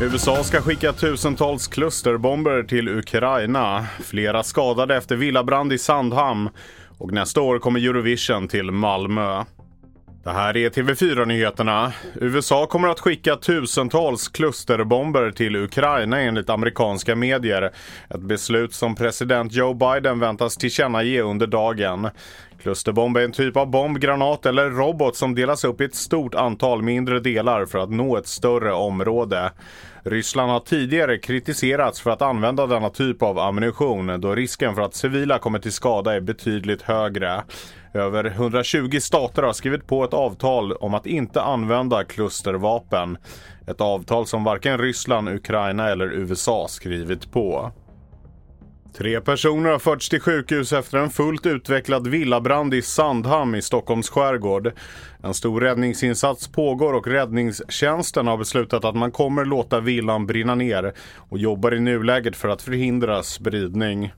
USA ska skicka tusentals klusterbomber till Ukraina. Flera skadade efter villabrand i Sandhamn. Och nästa år kommer Eurovision till Malmö. Det här är TV4-nyheterna. USA kommer att skicka tusentals klusterbomber till Ukraina enligt amerikanska medier. Ett beslut som president Joe Biden väntas tillkännage under dagen. Klusterbomb är en typ av bomb, granat eller robot som delas upp i ett stort antal mindre delar för att nå ett större område. Ryssland har tidigare kritiserats för att använda denna typ av ammunition då risken för att civila kommer till skada är betydligt högre. Över 120 stater har skrivit på ett avtal om att inte använda klustervapen. Ett avtal som varken Ryssland, Ukraina eller USA skrivit på. Tre personer har förts till sjukhus efter en fullt utvecklad villabrand i Sandhamn i Stockholms skärgård. En stor räddningsinsats pågår och räddningstjänsten har beslutat att man kommer låta villan brinna ner och jobbar i nuläget för att förhindra spridning.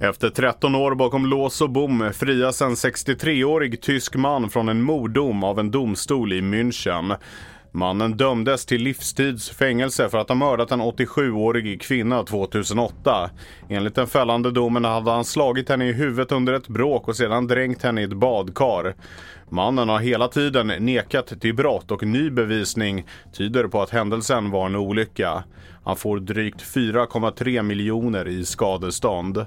Efter 13 år bakom lås och bom frias en 63-årig tysk man från en morddom av en domstol i München. Mannen dömdes till livstids fängelse för att ha mördat en 87-årig kvinna 2008. Enligt den fällande domen hade han slagit henne i huvudet under ett bråk och sedan dränkt henne i ett badkar. Mannen har hela tiden nekat till brott och ny bevisning tyder på att händelsen var en olycka. Han får drygt 4,3 miljoner i skadestånd.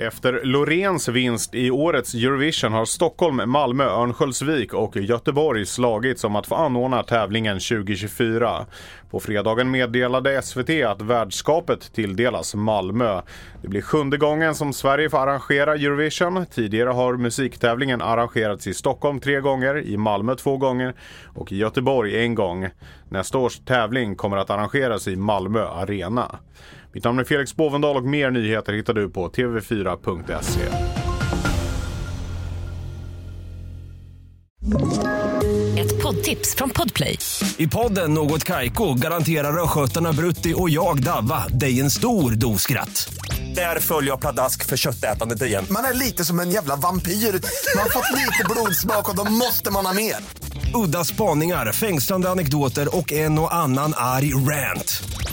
Efter Loreens vinst i årets Eurovision har Stockholm, Malmö, Örnsköldsvik och Göteborg slagits om att få anordna tävlingen 2024. På fredagen meddelade SVT att värdskapet tilldelas Malmö. Det blir sjunde gången som Sverige får arrangera Eurovision. Tidigare har musiktävlingen arrangerats i Stockholm tre gånger, i Malmö två gånger och i Göteborg en gång. Nästa års tävling kommer att arrangeras i Malmö Arena. Mitt namn är Felix Bovendal och mer nyheter hittar du på tv4.se. Ett poddtips från Podplay. I podden Något Kaiko garanterar östgötarna Brutti och jag, Davva, dig en stor dos skratt. Där följer jag pladask för köttätandet igen. Man är lite som en jävla vampyr. Man har fått lite blodsmak och då måste man ha mer. Udda spaningar, fängslande anekdoter och en och annan arg rant.